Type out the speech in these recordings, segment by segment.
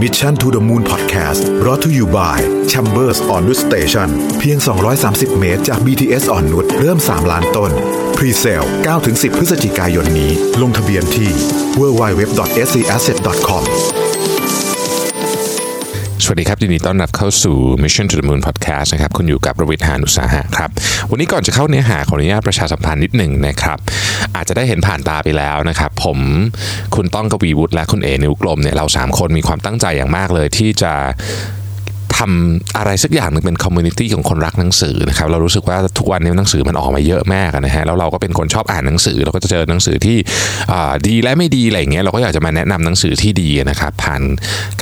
Mission to the Moon Podcast รอ t ธออยู่บ่าย Chambers on Wood Station เพียง 230 เมตรจาก BTS อ่อนนุชเริ่ม 3 ล้านต้น Pre-sale 9-10 พฤศจิกายนนี้ ลงทะเบียนที่ www.scasset.com ส วัสดีครับยินดีต้อนรับเข้าสู่ Mission to the Moon Podcast นะครับคุณอยู่กับระวิทยานุสาหะครับ วันนี้ก่อนจะเข้าเนื้อหาขออนุญาตประชาสัมพันธ์นิดหนึ่งนะครับ อาจจะได้เห็นผ่านตาไปแล้วนะครับ ผมคุณต้องกวีวุฒิและคุณเอ๋ นิ้วกลมเนี่ยเรา 3 คนมีความตั้งใจอย่างมากเลยที่จะ ทำอะไรสักอย่างหนึ่งเป็น community ของคนรักหนังสือนะครับเรารู้สึกว่าทุกวันนี้หนังสือมันออกมาเยอะมากนะฮะแล้วเราก็เป็นคนชอบอ่านหนังสือ เราก็จะเจอหนังสือที่ดีและไม่ดีอะไรเงี้ยเราก็อยากจะมาแนะนำหนังสือที่ดีนะครับผ่าน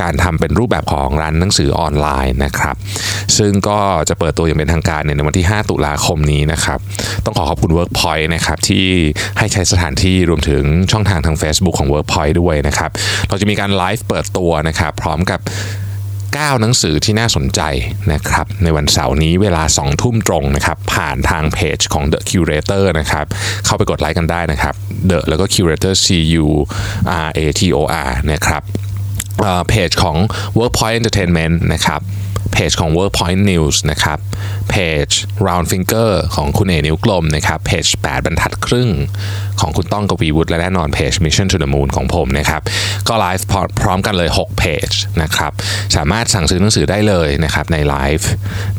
การทำเป็นรูปแบบของร้านหนังสือออนไลน์นะครับ ซึ่งก็จะเปิดตัวอย่างเป็นทางการในวันที่ 5 ตุลาคมนี้นะครับต้องขอขอบคุณ Workpoint นะครับที่ให้ใช้สถานที่รวมถึงช่องทางทาง Facebook ของ Workpoint ด้วยนะครับเราจะมีการไลฟ์เปิดตัวนะครับพร้อมกับ 9 หนังสือที่น่าสนใจนะครับ ในวันเสาร์นี้เวลา 2 ทุ่มตรงนะครับ ผ่านทางเพจของ The Curator นะครับ เข้าไปกดไลค์กันได้นะครับ The แล้วก็ Curator C U R A T O R นะครับ เพจของ Workpoint Entertainment นะครับเพจของ Workpoint News นะครับเพจ Round Finger ของคุณเอนิ้วกลมนะครับเพจ 8 บรรทัดครึ่ง ของคุณต้องกวีวุฒิและแน่นอนเพจ Mission to the Moon ของผมนะครับก็ไลฟ์พร้อมกันเลย 6 เพจนะครับสามารถสั่งซื้อหนังสือได้เลยนะครับในไลฟ์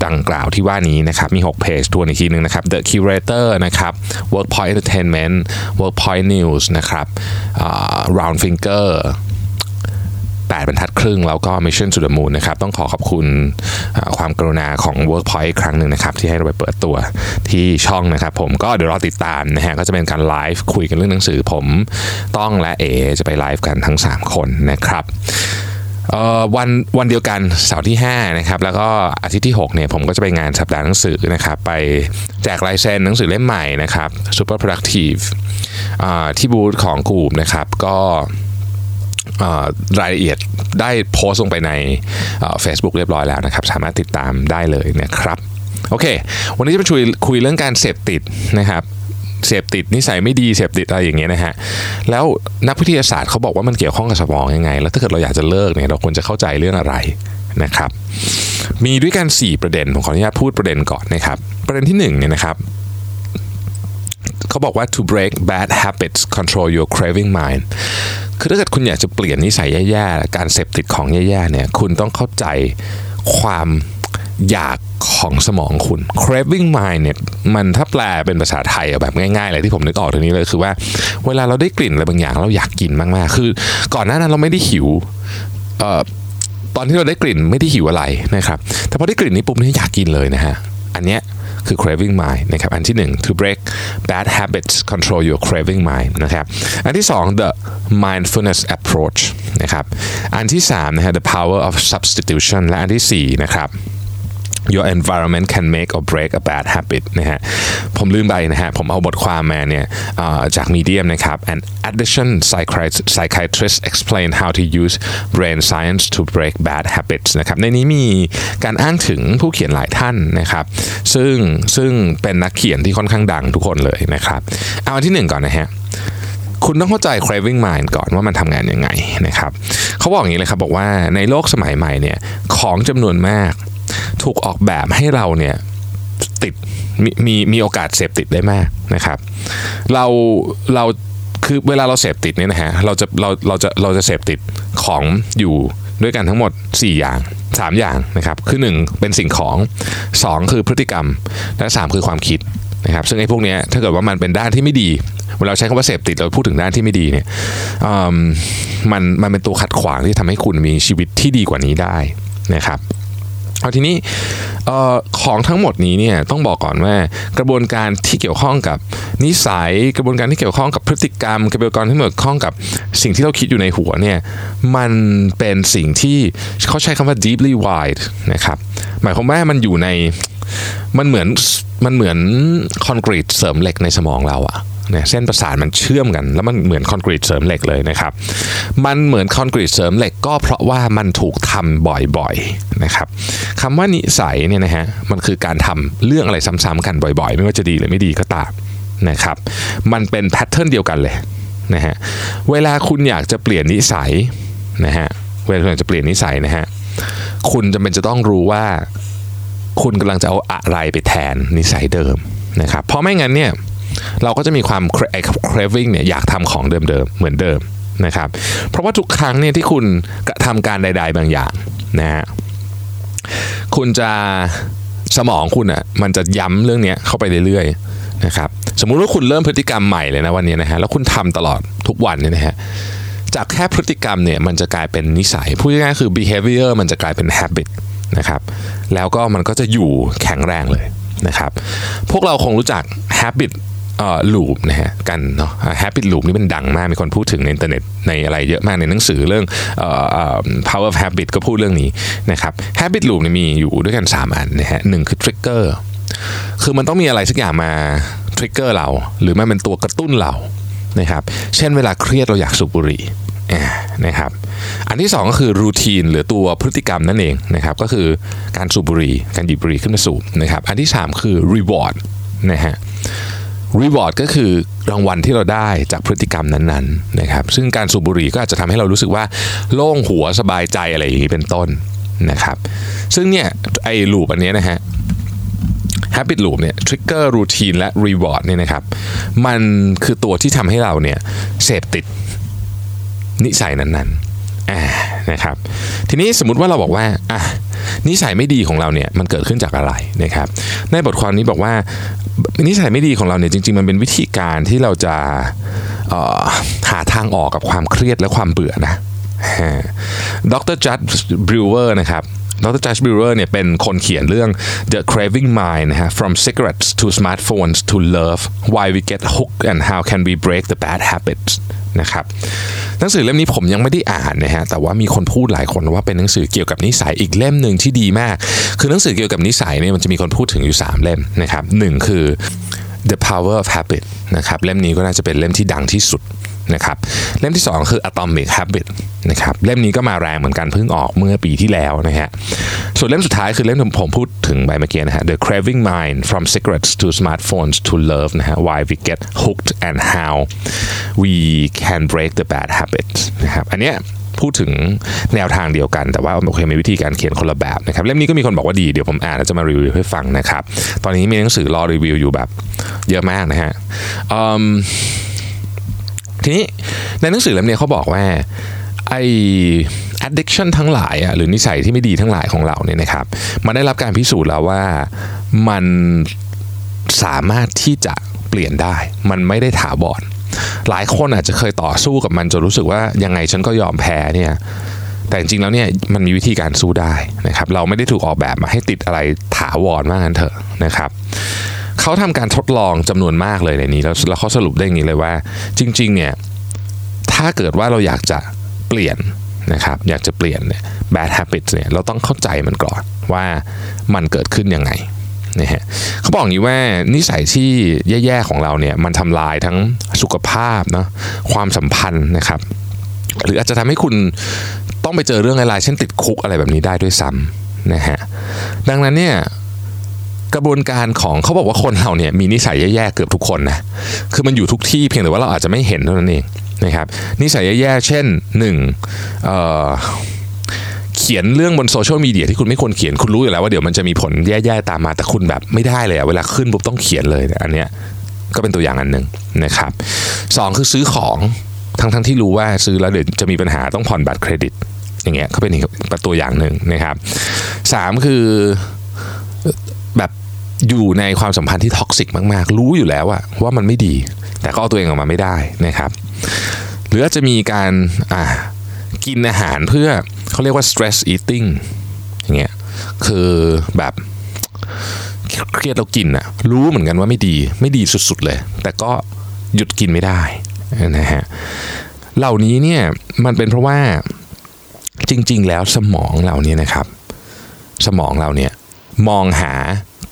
ดังกล่าวที่ว่านี้นะครับมี 6 เพจตัวอีกทีนึงนะครับ The Curator นะครับ Workpoint Entertainment Workpoint News นะครับ Round Finger 8 บรรทัดครึ่ง แล้วก็ Mission to the Moon นะครับ ต้องขอขอบคุณความกรุณาของ Workpoint ครั้งหนึ่งนะครับ ที่ให้เราไปเปิดตัวที่ช่องนะครับ ผมก็เดี๋ยวรอติดตามนะฮะก็จะเป็นการไลฟ์คุยกันเรื่องหนังสือผมต้องและเอจะไปไลฟ์กันทั้ง 3 คนนะครับวันวันเดียวกันเสาร์ที่5นะครับแล้วก็อาทิตย์ที่6เนี่ยผมก็จะไปงานสัปดาห์หนังสือนะครับไปแจกลายเซ็นหนังสือเล่มใหม่นะครับ Super Productive ที่บูธของกูมนะครับก็ รายละเอียดได้โพสต์ลงไปใน Facebook เรียบร้อยแล้วนะครับ สามารถติดตามได้เลยนะครับ โอเค วันนี้จะมาคุยคุยเรื่องการเสพติดนะครับเสพติดนิสัยไม่ดีเสพติดอะไรอย่างเงี้ยนะฮะแล้วนักวิทยาศาสตร์เขาบอกว่ามันเกี่ยวข้องกับสมองยังไง แล้วถ้าเกิดเราอยากจะเลิกเนี่ยเราควรจะเข้าใจเรื่องอะไรนะครับมีด้วยกัน 4 ประเด็นผมขออนุญาตพูดประเด็นก่อนนะครับ ประเด็นที่1เนี่ยนะครับเขาบอกว่า to break bad habits control your craving mind คือถ้าเกิดคุณอยากจะเปลี่ยนนิสัยแย่ๆ การเสพติดของแย่ๆเนี่ย คุณต้องเข้าใจความอยากของสมองคุณ craving mind เนี่ยมันถ้าแปลเป็นภาษาไทยแบบง่ายๆเลยที่ผมนึกออกตรงนี้เลยคือว่า เวลาเราได้กลิ่นอะไรบางอย่างเราอยากกินมากๆ คือ ก่อนหน้านั้นเราไม่ได้หิวออตอนที่เราได้กลิ่นไม่ได้หิวอะไรนะครับ แต่พอได้กลิ่นนี้ปุ๊บนี่อยากกินเลยนะฮะ อันเนี้ย คือ craving mind นะครับอันที่ 1 to break bad habits control your craving mind นะครับอันที่ 2 the mindfulness approach นะครับอันที่3นะฮะ the power of substitution และอันที่4นะครับ your environment can make or break a bad habit นะฮะผมลืมไปนะฮะผมเอาบทความมาเนี่ยจาก Medium นะครับ an addiction psychiatrist explain how to use brain science to break bad habits นะครับในนี้มีการอ้างถึงผู้เขียนหลายท่านนะครับ ซึ่งซึ่งเป็นนักเขียนที่ค่อนข้างดังทุกคนเลยนะครับ เอาอันที่หนึ่งก่อนนะฮะคุณต้องเข้าใจ craving mind ก่อนว่ามันทำงานยังไงนะครับเขาบอกอย่างนี้เลยครับบอกว่าในโลกสมัยใหม่เนี่ยของจำนวนมาก ถูกออกแบบให้เราเนี่ยติดมมีมีโอกาสเสพติดได้มากนะครับ เราเราคือเวลาเราเสพติดเนี่ยนะฮะเราจะเราเราจะเราจะเสพติดของอยู่ด้วยกันทั้งหมด 4 อย่าง 3 อย่างนะครับ คือ 1 เป็นสิ่งของ 2 คือพฤติกรรม และ 3 คือความคิดนะครับ ซึ่งไอ้พวกนี้ถ้าเกิดว่ามันเป็นด้านที่ไม่ดี เวลาใช้คำว่าเสพติดเราพูดถึงด้านที่ไม่ดีเนี่ยมันมันเป็นตัวขัดขวางที่ทำให้คุณมีชีวิตที่ดีกว่านี้ได้นะครับ เอาทีนี้ของทั้งหมดนี้เนี่ยต้องบอกก่อนว่ากระบวนการที่เกี่ยวข้องกับนิสัยกระบวนการที่เกี่ยวข้องกับพฤติกรรม กระบวนการที่เกี่ยวข้องกับสิ่งที่เราคิดอยู่ในหัวเนี่ยมันเป็นสิ่งที่เขาใช้คำว่า deeply wide นะครับหมายความว่ามันอยู่ในมันเหมือนมันเหมือนคอนกรีตเสริมเหล็กในสมองเราอะ เนี่ยเส้นประสาทมันเชื่อมกัน แล้วมันเหมือนคอนกรีตเสริมเหล็กเลยนะครับ มันเหมือนคอนกรีตเสริมเหล็กก็เพราะว่ามันถูกทำบ่อยๆนะครับคำว่านิสัยเนี่ยนะฮะมันคือการทำเรื่องอะไรซ้ำๆกันบ่อยๆ ไม่ว่าจะดีหรือไม่ดีก็ตามนะครับ มันเป็นแพทเทิร์นเดียวกันเลยนะฮะเวลาคุณอยากจะเปลี่ยนนิสัยนะฮะเวลาคุณอยากจะเปลี่ยนนิสัยนะฮะคุณจำเป็นจะต้องรู้ว่าคุณกำลังจะเอาอะไรไปแทนนิสัยเดิมนะครับเพราะไม่งั้นเนี่ย เราก็จะมีความ craving เนี่ยอยากทำของเดิมๆเหมือนเดิมนะครับ เพราะว่าทุกครั้งเนี่ยที่คุณกระทำการใด ๆ บางอย่างนะฮะคุณจะสมองคุณอะมันจะย้ำเรื่องนี้เข้าไปเรื่อยๆนะครับสมมุติว่าคุณเริ่มพฤติกรรมใหม่เลยนะวันนี้นะฮะแล้วคุณทำตลอดทุกวันเนี่ยนะฮะจากแค่พฤติกรรมเนี่ยมันจะกลายเป็นนิสัยพูดง่ายๆคือ behavior มันจะกลายเป็น habit นะครับแล้วก็มันก็จะอยู่แข็งแรงเลยนะครับ พวกเราคงรู้จัก habit ลูปนะฮะกันเนาะ habit loop นี่เป็นดังมาก มีคนพูดถึงในอินเทอร์เน็ตในอะไรเยอะมากในหนังสือเรื่อง power of habit ก็พูดเรื่องนี้นะครับ habit loop เนี่ยมีอยู่ด้วยกัน 3 อันนะฮะหนึ่งคือ trigger คือมันต้องมีอะไรสักอย่างมา trigger เรา หรือมันเป็นตัวกระตุ้นเรานะครับ เช่นเวลาเครียดเราอยากสูบบุหรี่นะครับ อันที่สองก็คือรูทีนหรือตัวพฤติกรรมนั่นเองนะครับ ก็คือการสูบบุหรี่การหยิบบุหรี่ขึ้นมาสูบนะครับ อันที่สามคือ reward นะฮะ reward ก็คือรางวัลที่เราได้จากพฤติกรรมนั้นๆนะครับซึ่งการสูบบุหรี่ก็อาจจะทำให้เรารู้สึกว่าโล่งหัวสบายใจอะไรอย่างนี้เป็นต้นนะครับซึ่งเนี่ยไอ้ลูปอันนี้นะฮะ habit loop เนี่ย trigger routine และ reward เนี่ยนะครับมันคือตัวที่ทำให้เราเนี่ยเสพติดนิสัยนั้นๆนะครับทีนี้สมมุติว่าเราบอกว่าอะ นิสัยไม่ดีของเราเนี่ยมันเกิดขึ้นจากอะไรนะครับ ในบทความนี้บอกว่านิสัยไม่ดีของเราเนี่ยจริง ๆ มันเป็นวิธีการที่เราจะออหาทางออกกับความเครียดและความเบื่อนะดร Jud Brewer นะครับดร Jud Brewer เนี่ยเป็นคนเขียนเรื่อง The Craving Mind นะฮะ From Cigarettes to Smartphones to Love Why We Get Hooked and How Can We Break the Bad Habits นะครับหนังสือเล่มนี้ผมยังไม่ได้อ่านนะฮะแต่ว่ามีคนพูดหลายคนว่าเป็นหนังสือเกี่ยวกับนิสัยอีกเล่มหนึ่งที่ดีมาก คือหนังสือเกี่ยวกับนิสัยเนี่ยมันจะมีคนพูดถึงอยู่ 3 เล่มนะครับหนึ่งคือ The Power of Habit นะครับเล่มนี้ก็น่าจะเป็นเล่มที่ดังที่สุด นะครับเล่มที่ 2 คือ Atomic Habit นะครับเล่มนี้ก็มาแรงเหมือนกันเพิ่งออกเมื่อปีที่แล้วนะฮะส่วนเล่มสุดท้ายคือเล่มที่ผมพูดถึงไปเมื่อกี้นะฮะ The Craving Mind From Cigarettes to Smartphones to Love นะฮะ Why We Get Hooked and How We Can Break the Bad Habits นะครับอันเนี้ยพูดถึงแนวทางเดียวกัน แต่ว่าโอเคมีวิธีการเขียนคนละแบบนะครับเล่มนี้ก็มีคนบอกว่าดีเดี๋ยวผมอ่านแล้วจะมารีวิวให้ฟังนะครับ ตอนนี้มีหนังสือรอรีวิวอยู่แบบเยอะมากนะฮะอืม ทีนี้ในหนังสือเล่มนี้เขาบอกว่าไอ้ addiction ทั้งหลายอะหรือนิสัยที่ไม่ดีทั้งหลายของเราเนี่ยนะครับ มันได้รับการพิสูจน์แล้วว่ามันสามารถที่จะเปลี่ยนได้ มันไม่ได้ถาวรหลายคนอาจจะเคยต่อสู้กับมันจนรู้สึกว่ายังไงฉันก็ยอมแพ้เนี่ยแต่จริงๆแล้วเนี่ยมันมีวิธีการสู้ได้นะครับ เราไม่ได้ถูกออกแบบมาให้ติดอะไรถาวรมากนั้นเถอะนะครับ เขาทำการทดลองจำนวนมากเลยในนี้ แล้วแล้วเขาสรุปได้อย่างนี้เลยว่า จริง ๆ เนี่ยถ้าเกิดว่าเราอยากจะเปลี่ยนนะครับ อยากจะเปลี่ยนเนี่ย bad habits เนี่ยเราต้องเข้าใจมันก่อนว่ามันเกิดขึ้นยังไงนะฮะเขาบอกอย่างนี้ว่านิสัยที่แย่ๆของเราเนี่ยมันทำลายทั้งสุขภาพเนาะความสัมพันธ์นะครับ หรืออาจจะทำให้คุณต้องไปเจอเรื่องอะไรเช่นติดคุกอะไรแบบนี้ได้ด้วยซ้ำนะฮะดังนั้นเนี่ย กระบวนการของเขาบอกว่าคนเราเนี่ยมีนิสัยแย่ๆเกือบทุกคนนะคือมันอยู่ทุกที่เพียงแต่ว่าเราอาจจะไม่เห็นเท่านั้นเองนะครับนิสัยแย่ๆเช่นหนึ่งเอ่อเขียนเรื่องบนโซเชียลมีเดียที่คุณไม่ควรเขียนคุณรู้อยู่แล้วว่าเดี๋ยวมันจะมีผลแย่ๆตามมาแต่คุณแบบไม่ได้เลยอะเวลาขึ้นปุ๊บต้องเขียนเลยอันเนี้ยก็เป็นตัวอย่างอันหนึ่งนะครับสองคือซื้อของทั้งๆที่รู้ว่าซื้อแล้วเดี๋ยวจะมีปัญหาต้องผ่อนบัตรเครดิต อย่างเงี้ยก็เป็นตัวอย่างหนึ่งนะครับสามคือ แบบอยู่ในความสัมพันธ์ที่ toxic มาก ๆ รู้อยู่แล้วอะว่ามันไม่ดี แต่ก็เอาตัวเองออกมาไม่ได้นะครับ หรือจะมีการอ่ากินอาหารเพื่อเขาเรียกว่า stress eating อย่างเงี้ยคือแบบเครียดเรากินอะรู้เหมือนกันว่าไม่ดีไม่ดีสุด ๆ เลย แต่ก็หยุดกินไม่ได้นะฮะเหล่านี้เนี่ยมันเป็นเพราะว่าจริง ๆ แล้วสมองเราเนี่ยนะครับ สมองเราเนี่ย มองหา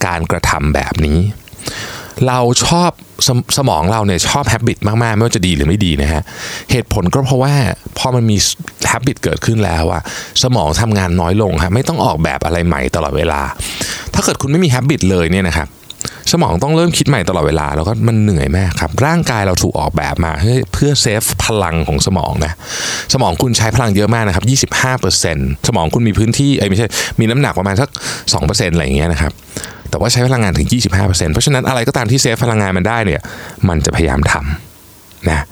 การกระทำแบบนี้ เราชอบสมสมองเราเนี่ยชอบ habit มากๆ ไม่ว่าจะดีหรือไม่ดีนะฮะ เหตุผลก็เพราะว่าพอมันมี habit เกิดขึ้นแล้วอะสมองทำงานน้อยลงฮะไม่ต้องออกแบบอะไรใหม่ตลอดเวลา ถ้าเกิดคุณไม่มี habit เลยเนี่ยนะครับ สมองต้องเริ่มคิดใหม่ตลอดเวลา แล้วก็มันเหนื่อยมากครับ ร่างกายเราถูกออกแบบมาเพื่อ save พลังของสมองนะสมองคุณใช้พลังเยอะมากนะครับ 25%สมองคุณมีพื้นที่เอ้ไม่ใช่มีน้ำหนักประมาณสัก 2%อะไรอย่างเงี้ยนะครับแต่ว่าใช้พลังงานถึง 25%เพราะฉะนั้นอะไรก็ตามที่เซฟพลังงานมันได้เนี่ยมันจะพยายามทำนะ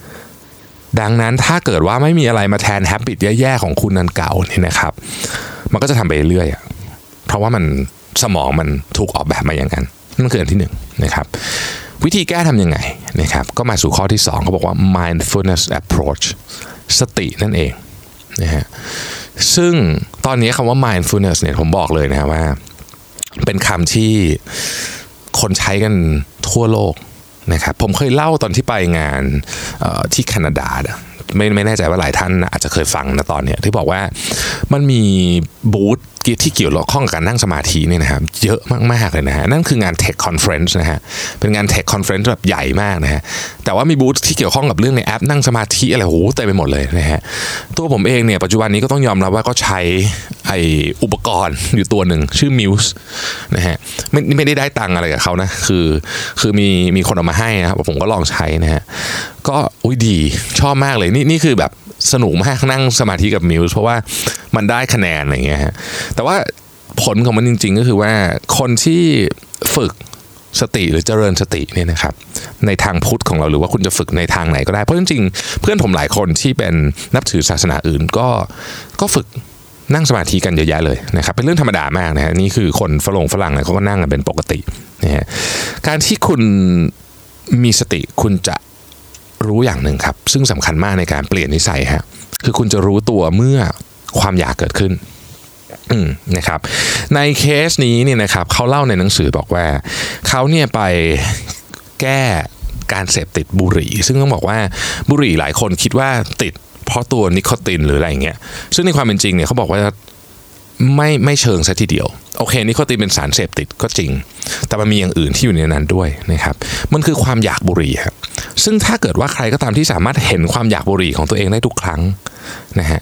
ดังนั้นถ้าเกิดว่าไม่มีอะไรมาแทนแฮปปิตแย่ๆของคุณนันเก่าเนี่ยนะครับ มันก็จะทำไปเรื่อยๆเพราะว่ามันสมองมันถูกออกแบบมาอย่างนั้น นั่นคืออันที่หนึ่งนะครับวิธีแก้ทำยังไงนะครับก็มาสู่ข้อที่2เขาบอกว่า mindfulness approach สตินั่นเองนะฮะซึ่งตอนนี้คำว่า mindfulness เนี่ยผมบอกเลยนะว่า เป็นคำที่คนใช้กันทั่วโลกนะครับผมเคยเล่าตอนที่ไปงานที่แคนาดาไม่ไม่แน่ใจว่าหลายท่านอาจจะเคยฟังนะตอนเนี้ยที่บอกว่ามันมีบูธ ที่เกี่ยวข้องกับการนั่งสมาธิเนี่ยนะครับเยอะมากๆเลยนะฮะนั่นคืองาน Tech Conference นะฮะเป็นงาน Tech Conference แบบใหญ่มากนะฮะแต่ว่ามีบูธที่เกี่ยวข้องกับเรื่องในแอปนั่งสมาธิอะไรโหเต็มไปหมดเลยนะฮะตัวผมเองเนี่ยปัจจุบันนี้ก็ต้องยอมรับว่าก็ใช้ไออุปกรณ์อยู่ตัวหนึ่งชื่อ Muse นะฮะไม่ไม่ได้ได้ตังอะไรกับเขานะคือคือมีมีคนเอามาให้นะครับผมก็ลองใช้นะฮะก็อุ้ยดีชอบมากเลยนี่นี่คือแบบ สนุกมากนั่งสมาธิกับมิวส์เพราะว่ามันได้คะแนนอะไรเงี้ยฮะแต่ว่าผลของมันจริง ๆ ก็คือว่าคนที่ฝึกสติหรือเจริญสติเนี่ยนะครับในทางพุทธของเราหรือว่าคุณจะฝึกในทางไหนก็ได้ เพราะจริงๆเพื่อนผมหลายคนที่เป็นนับถือศาสนาอื่นก็ก็ฝึกนั่งสมาธิกันเยอะแยะเลยนะครับเป็นเรื่องธรรมดามากนะฮะนี่คือคนฝรั่งฝรั่งเนี่ยเขาก็นั่งกันเป็นปกตินะฮะการที่คุณมีสติคุณจะ รู้อย่างหนึ่งครับ ซึ่งสำคัญมากในการเปลี่ยนนิสัยฮะคือคุณจะรู้ตัวเมื่อความอยากเกิดขึ้นนะครับ ในเคสนี้เนี่ยนะครับเขาเล่าในหนังสือบอกว่าเขาเนี่ยไปแก้การเสพติดบุหรี่ ซึ่งต้องบอกว่าบุหรี่หลายคนคิดว่าติดเพราะตัวนิโคตินหรืออะไรเงี้ยซึ่งในความเป็นจริงเนี่ยเขาบอกว่า ไม่ไม่เชิงซะทีเดียว โอเคนิโคตินเป็นสารเสพติดก็จริง แต่มันมีอย่างอื่นที่อยู่ในนั้นด้วยนะครับมันคือความอยากบุหรี่ครับซึ่งถ้าเกิดว่าใครก็ตามที่สามารถเห็นความอยากบุหรี่ของตัวเองได้ทุกครั้งนะฮะ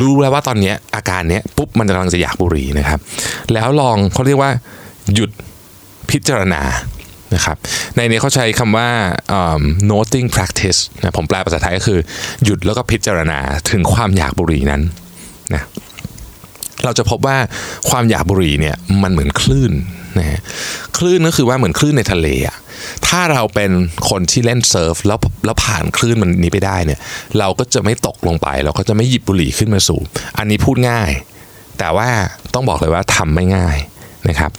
รู้แล้วว่าตอนนี้อาการเนี้ยปุ๊บมันกำลังจะอยากบุหรี่นะครับ แล้วลองเขาเรียกว่าหยุดพิจารณานะครับในนี้เขาใช้คำว่า um, noting practice นะผมแปลภาษาไทยก็คือ หยุดแล้วก็พิจารณาถึงความอยากบุหรี่นั้นนะ เราจะพบว่าความอยากบุหรี่เนี่ยมันเหมือนคลื่นนะฮะคลื่นก็คือว่าเหมือนคลื่นในทะเลอะถ้าเราเป็นคนที่เล่นเซิร์ฟแล้วแล้วผ่านคลื่นมันนี้ไปได้เนี่ยเราก็จะไม่ตกลงไป เราก็จะไม่หยิบบุหรี่ขึ้นมาสูบอันนี้พูดง่าย แต่ว่าต้องบอกเลยว่าทำไม่ง่ายนะครับ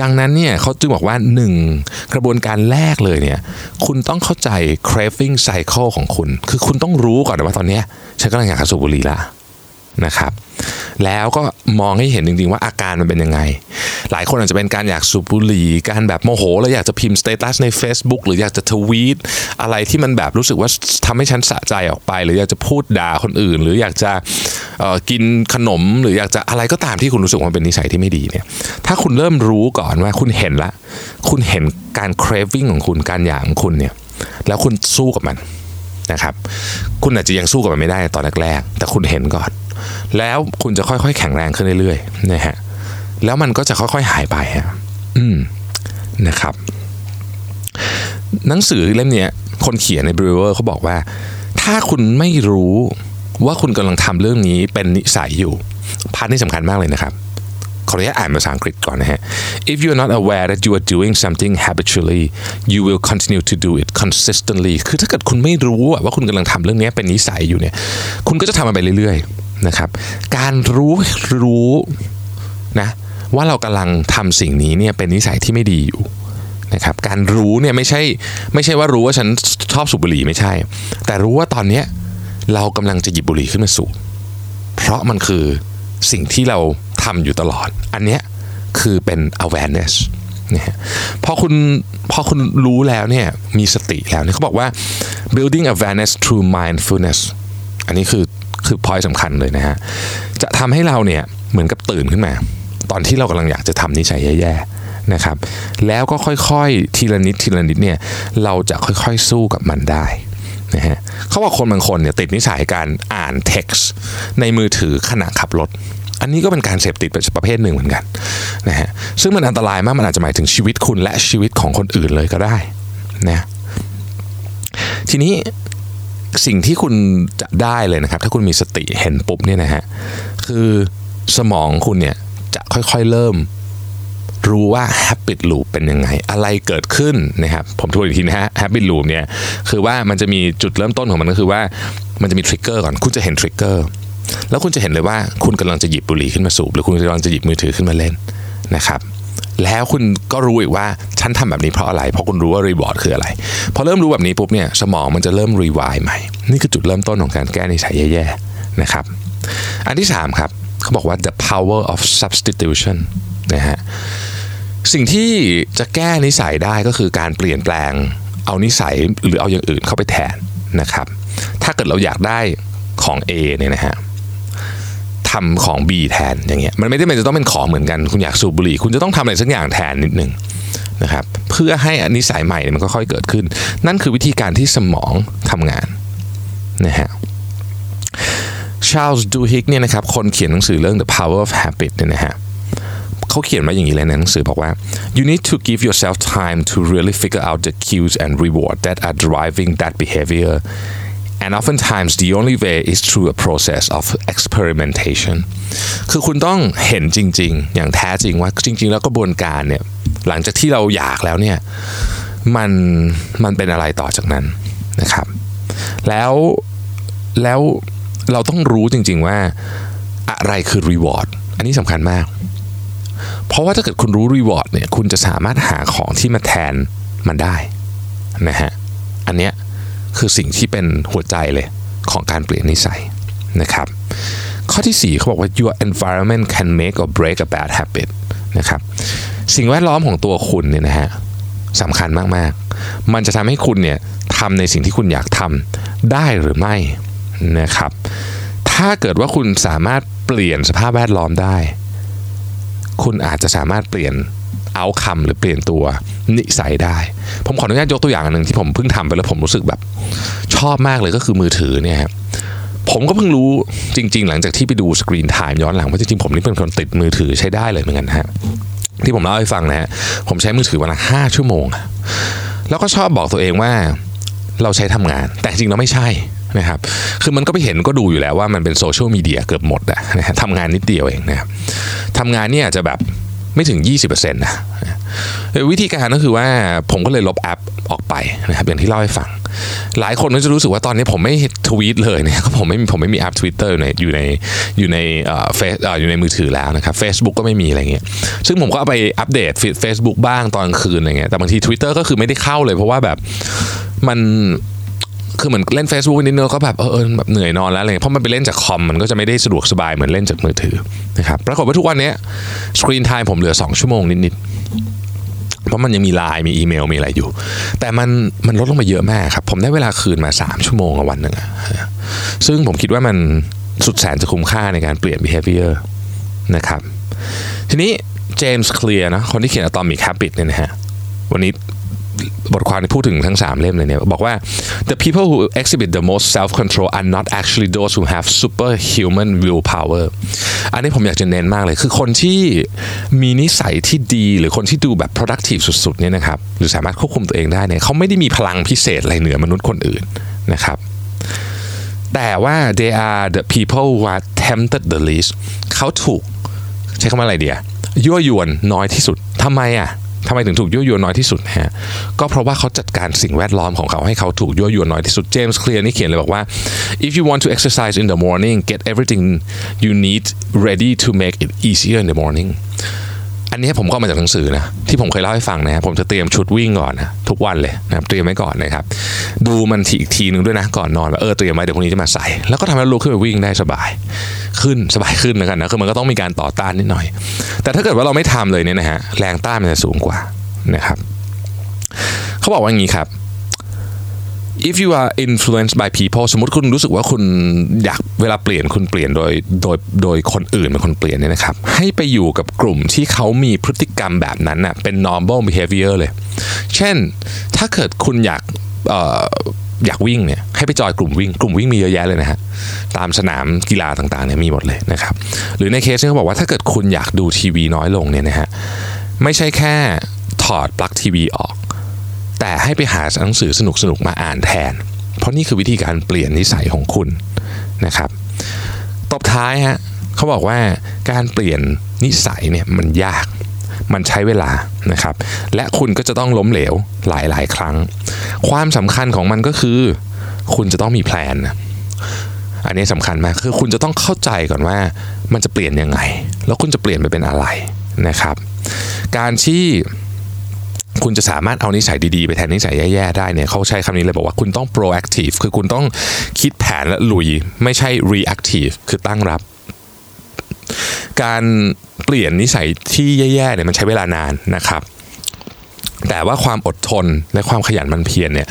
ดังนั้นเนี่ยเขาจึงบอกว่า 1 กระบวนการแรกเลยเนี่ยคุณต้องเข้าใจ craving cycle ของคุณ คือคุณต้องรู้ก่อนว่าตอนนี้ฉันกำลังอยากสูบบุหรี่ละนะครับ แล้วก็มองให้เห็นจริงๆว่าอาการมันเป็นยังไง หลายคนอาจจะเป็นการอยากสูบบุหรี่การแบบโมโหแล้วอยากจะพิมพ์สเตตัสใน Facebook หรืออยากจะทวีตอะไรที่มันแบบรู้สึกว่าทำให้ฉันสะใจออกไป หรืออยากจะพูดด่าคนอื่น หรืออยากจะกินขนม หรืออยากจะอะไรก็ตามที่คุณรู้สึกว่าเป็นนิสัยที่ไม่ดีเนี่ยถ้าคุณเริ่มรู้ก่อนว่าคุณเห็นละ คุณเห็นการ craving ของคุณการอยากของคุณเนี่ยแล้วคุณสู้กับมัน นะครับ คุณอาจจะยังสู้กับมันไม่ได้ตอนแรกๆแต่คุณเห็นก่อน แล้วคุณจะค่อยๆ แข็งแรงขึ้นเรื่อยๆนะฮะแล้วมันก็จะค่อยๆหายไปฮะอืมนะครับ หนังสือเล่มนี้คนเขียนใน Brewer เขาบอกว่า ถ้าคุณไม่รู้ว่าคุณกำลังทำเรื่องนี้เป็นนิสัยอยู่ part นี้สำคัญมากเลยนะครับ ขออนุญาตอ่านภาษาอังกฤษก่อนนะฮะ If you are not aware that you are doing something habitually you will continue to do it consistently คือถ้าเกิดคุณไม่รู้ว่าคุณกำลังทำเรื่องนี้เป็นนิสัยอยู่เนี่ย คุณก็จะทำมันไปเรื่อยๆนะครับ การรู้รู้นะว่าเรากำลังทำสิ่งนี้เนี่ยเป็นนิสัยที่ไม่ดีอยู่นะครับการรู้เนี่ยไม่ใช่ไม่ใช่ว่ารู้ว่าฉันชอบสูบบุหรี่ไม่ใช่ แต่รู้ว่าตอนนี้เรากำลังจะหยิบบุหรี่ขึ้นมาสูบเพราะมันคือสิ่งที่เรา ทำอยู่ตลอด อันเนี้ยคือเป็น awareness นะพอคุณพอคุณรู้แล้วเนี่ยมีสติแล้วเนี่ยเขาบอกว่า building awareness through mindfulness อันนี้คือคือพอยสำคัญเลยนะฮะ จะทำให้เราเนี่ยเหมือนกับตื่นขึ้นมา ตอนที่เรากำลังอยากจะทำนิสัยแย่ๆนะครับ แล้วก็ค่อยๆ ทีละนิดทีละนิดเนี่ยเราจะค่อยๆสู้กับมันได้นะฮะเขาบอกคนบางคนเนี่ยติดนิสัยการอ่านเท็กซ์ในมือถือขณะขับรถ อันนี้ก็เป็นการเสพติดประเภทหนึ่งเหมือนกันนะฮะซึ่งมันอันตรายมากมันอาจจะหมายถึงชีวิตคุณและชีวิตของคนอื่นเลยก็ได้นะทีนี้สิ่งที่คุณจะได้เลยนะครับ ถ้าคุณมีสติเห็นปุ๊บเนี่ยนะฮะคือสมองคุณเนี่ยจะค่อยๆเริ่มรู้ว่า habit loop เป็นยังไง อะไรเกิดขึ้นนะครับ ผมทวนอีกทีนะฮะ habit loop เนี่ยคือว่ามันจะมีจุดเริ่มต้นของมันก็คือว่ามันจะมีทริกเกอร์ก่อน คุณจะเห็นทริกเกอร์ แล้วคุณจะเห็นเลยว่าคุณกำลังจะหยิบบุหรี่ขึ้นมาสูบ หรือคุณกำลังจะหยิบมือถือขึ้นมาเล่นนะครับแล้วคุณก็รู้อีกว่าฉันทำแบบนี้เพราะอะไร เพราะคุณรู้ว่ารีวอร์ดคืออะไร พอเริ่มรู้แบบนี้ปุ๊บเนี่ยสมองมันจะเริ่มรีวายใหม่ นี่คือจุดเริ่มต้นของการแก้นิสัยแย่ๆนะครับ อันที่ 3 ครับเขาบอกว่า the power of substitution นะฮะสิ่งที่จะแก้นิสัยได้ก็คือการเปลี่ยนแปลงเอานิสัยหรือเอาอย่างอื่นเข้าไปแทนนะครับ ถ้าเกิดเราอยากได้ของ A เนี่ยนะฮะ ทำของ B แทนอย่างเงี้ยมันไม่ได้เป็นจะต้องเป็นของเหมือนกัน คุณอยากสูบบุหรี่ คุณจะต้องทำอะไรสักอย่างแทนนิดนึงนะครับเพื่อให้อนิสัยใหม่มันก็ค่อยเกิดขึ้น นั่นคือวิธีการที่สมองทำงานนะฮะชาร์ลส์ดูฮิกเนี่ยนะครับคนเขียนหนังสือเรื่อง The Power of Habit เนี่ยนะฮะเขาเขียนมาอย่างนี้เลยในหนังสือบอกว่า you need to give yourself time to really figure out the cues and reward that are driving that behavior and oftentimes the only way is through a process of experimentation คือคุณต้องเห็นจริง ๆ อย่างแท้จริงว่าจริง ๆ แล้วกระบวนการเนี่ยหลังจากที่เราอยากแล้วเนี่ยมันมันเป็นอะไรต่อจากนั้นนะครับ แล้วแล้วเราต้องรู้จริง ๆ ว่าอะไรคือ reward อันนี้สำคัญมาก เพราะว่าถ้าเกิดคุณรู้ reward เนี่ยคุณจะสามารถหาของที่มาแทนมันได้นะฮะอันเนี้ย คือสิ่งที่เป็นหัวใจเลยของการเปลี่ยนนิสัยนะครับ ข้อที่ 4เขาบอกว่า your environment can make or break a bad habit นะครับสิ่งแวดล้อมของตัวคุณเนี่ยนะฮะสำคัญมาก ๆ มันจะทำให้คุณเนี่ยทำในสิ่งที่คุณอยากทำได้หรือไม่นะครับ ถ้าเกิดว่าคุณสามารถเปลี่ยนสภาพแวดล้อมได้ คุณอาจจะสามารถเปลี่ยนเอาคำหรือเปลี่ยนตัวนิสัยได้ ผมขออนุญาตยกตัวอย่างอันหนึ่งที่ผมเพิ่งทำไปแล้วผมรู้สึกแบบ ชอบมากเลยก็คือมือถือเนี่ยครับผมก็เพิ่งรู้จริง ๆ หลังจากที่ไปดู screen time ย้อนหลังว่าจริงๆผมนี่เป็นคนติดมือถือใช้ได้เลยเหมือนกันฮะที่ผมเล่าให้ฟังนะฮะผมใช้มือถือวันละห้าชั่วโมง แล้วก็ชอบบอกตัวเองว่าเราใช้ทำงาน แต่จริงเราไม่ใช่นะครับคือมันก็ไปเห็นก็ดูอยู่แล้วว่ามันเป็นโซเชียลมีเดียเกือบหมดอะนะฮะทำงานนิดเดียวเองนะครับทำงานเนี่ยจะแบบ ไม่ถึง 20%นะวิธีการก็คือว่าผมก็เลยลบแอปออกไปนะครับอย่างที่เล่าให้ฟัง หลายคนก็จะรู้สึกว่าตอนนี้ผมไม่ทวีตเลยเนี่ยผมไม่ผมไม่มีแอป Twitter อยู่ในอยู่ในอยู่ในเฟซอยู่ในมือถือแล้วนะครับ Facebook ก็ไม่มีอะไรเงี้ยซึ่งผมก็เอาไปอัปเดตเฟซบุ๊กบ้างตอนกลางคืนอะไรเงี้ยแต่บางที Twitter ก็คือไม่ได้เข้าเลยเพราะว่าแบบมัน คือเหมือนเล่น Facebook นิดนึงก็แบบเออแบบเหนื่อยนอนแล้วอะไรเพราะมันไปเล่นจากคอมมันก็จะไม่ได้สะดวกสบายเหมือนเล่นจากมือถือนะครับปรากฏว่าทุกวันนี้ screen time ผมเหลือ 2 ชั่วโมงนิดๆเพราะมันยังมีไลน์มีอีเมลมีอะไรอยู่ แต่มันมันลดลงมาเยอะมากครับ ผมได้เวลาคืนมา 3 ชั่วโมงวันหนึ่งซึ่งผมคิดว่ามันสุดแสนจะคุ้มค่าในการเปลี่ยน behavior นะครับทีนี้ James Clear นะคนที่เขียน Atomic Habit เนี่ยนะฮะวันนี้ บทความที่พูดถึงทั้ง 3 เล่มเลยเนี่ยบอกว่า the people who exhibit the most self control are not actually those who have superhuman willpower อันนี้ผมอยากจะเน้นมากเลย คือคนที่มีนิสัยที่ดีหรือคนที่ดูแบบ productive สุดๆเนี่ยนะครับหรือสามารถควบคุมตัวเองได้เนี่ยเขาไม่ได้มีพลังพิเศษอะไรเหนือมนุษย์คนอื่นนะครับแต่ว่า they are the people who are tempted the least เขาถูกใช้คำว่าอะไรเดียยั่วยวนน้อยที่สุดทำไมอะ ทำไมถึงถูกยั่วยวนน้อยที่สุดฮะก็เพราะว่าเขาจัดการสิ่งแวดล้อมของเขาให้เขาถูกยั่วยวนน้อยที่สุดเจมส์เคลียร์นี่เขียนเลยบอกว่า if you want to exercise in the morning get everything you need ready to make it easier in the morning อันนี้ผมก็มาจากหนังสือนะที่ผมเคยเล่าให้ฟังนะผมจะเตรียมชุดวิ่งก่อนนะทุกวันเลยนะเตรียมไว้ก่อนนะครับ ดูมันทีอีกทีหนึ่งด้วยนะก่อนนอนว่าเออเตรียมไว้เดี๋ยวพรุ่งนี้จะมาใส่ แล้วก็ทำให้ลุกขึ้นไปวิ่งได้สบาย ขึ้นสบายขึ้นนะกันนะคือมันก็ต้องมีการต่อต้านนิดหน่อย แต่ถ้าเกิดว่าเราไม่ทำเลยเนี่ยนะฮะแรงต้านมันจะสูงกว่านะครับเขาบอกว่าอย่างนี้ครับ if you are influenced by people สมมติคุณรู้สึกว่าคุณอยากเวลาเปลี่ยนคุณเปลี่ยนโดยโดยโดยคนอื่นเป็นคนเปลี่ยนเนี่ยนะครับ ให้ไปอยู่กับกลุ่มที่เขามีพฤติกรรมแบบนั้นน่ะเป็น normal behavior เลย เช่นถ้าเกิดคุณอยากอยากวิ่งเนี่ยให้ไปจอยกลุ่มวิ่ง กลุ่มวิ่งมีเยอะแยะเลยนะฮะตามสนามกีฬาต่างๆเนี่ยมีหมดเลยนะครับ หรือในเคสที่เขาบอกว่าถ้าเกิดคุณอยากดูทีวีน้อยลงเนี่ยนะฮะไม่ใช่แค่ถอดปลั๊กทีวีออก แต่ให้ไปหาหนังสือสนุกๆมาอ่านแทน เพราะนี่คือวิธีการเปลี่ยนนิสัยของคุณนะครับ ตบท้ายฮะเขาบอกว่าการเปลี่ยนนิสัยเนี่ยมันยาก มันใช้เวลานะครับ และคุณก็จะต้องล้มเหลวหลายๆ ครั้ง ความสำคัญของมันก็คือ คุณจะต้องมีแพลนอันนี้สำคัญมากคือคุณจะต้องเข้าใจก่อนว่ามันจะเปลี่ยนยังไง แล้วคุณจะเปลี่ยนไปเป็นอะไรนะครับ การที่ คุณจะสามารถเอานิสัยดีๆ ไปแทนนิสัยแย่ๆ ได้เนี่ยเขาใช้คำนี้เลยบอกว่าคุณต้อง proactive คือคุณต้องคิดแผนและลุย ไม่ใช่ reactive คือตั้งรับ การเปลี่ยนนิสัยที่แย่ๆเนี่ยมันใช้เวลานานนะครับ แต่ว่าความอดทนและความขยันมันเพียรเนี่ย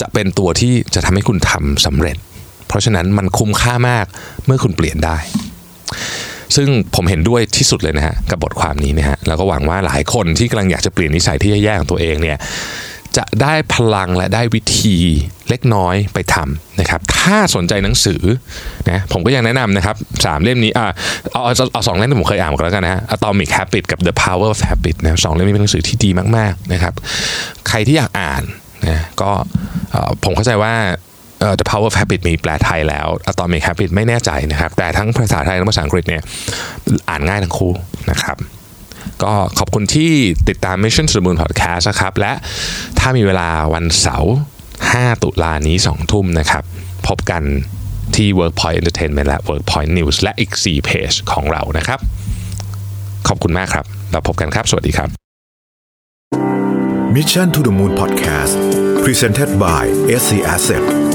จะเป็นตัวที่จะทำให้คุณทำสำเร็จ เพราะฉะนั้นมันคุ้มค่ามากเมื่อคุณเปลี่ยนได้ ซึ่งผมเห็นด้วยที่สุดเลยนะฮะกับบทความนี้นะฮะแล้วก็หวังว่าหลายคนที่กำลังอยากจะเปลี่ยนนิสัยที่แย่ๆของตัวเองเนี่ยจะได้พลังและได้วิธีเล็กน้อยไปทำนะครับ ถ้าสนใจหนังสือนะผมก็ยังแนะนำนะครับสามเล่มนี้อ่าเอาเอาเอาสองเล่มที่ผมเคยอ่านมาก่อนแล้วกันนะฮะ Atomic Habit กับ The Power of Habit นะสองเล่มนี้เป็นหนังสือที่ดีมาก ๆ นะครับ ใครที่อยากอ่านนะก็ผมเข้าใจว่า The Power of Habit มีแปลไทยแล้ว Atomic Habit ไม่แน่ใจนะครับ แต่ทั้งภาษาไทยและภาษาอังกฤษเนี่ยอ่านง่ายทั้งคู่นะครับก็ขอบคุณที่ติดตาม Mission to the Moon Podcast นะครับ และถ้ามีเวลาวันเสาร์ 5 ตุลานี้ 2 ทุ่มนะครับ พบกันที่ Workpoint Entertainment และ Workpoint News และอีก 4 เพจของเรานะครับ ขอบคุณมากครับ เราพบกันครับ สวัสดีครับ Mission to the Moon Podcast Presented by SC Asset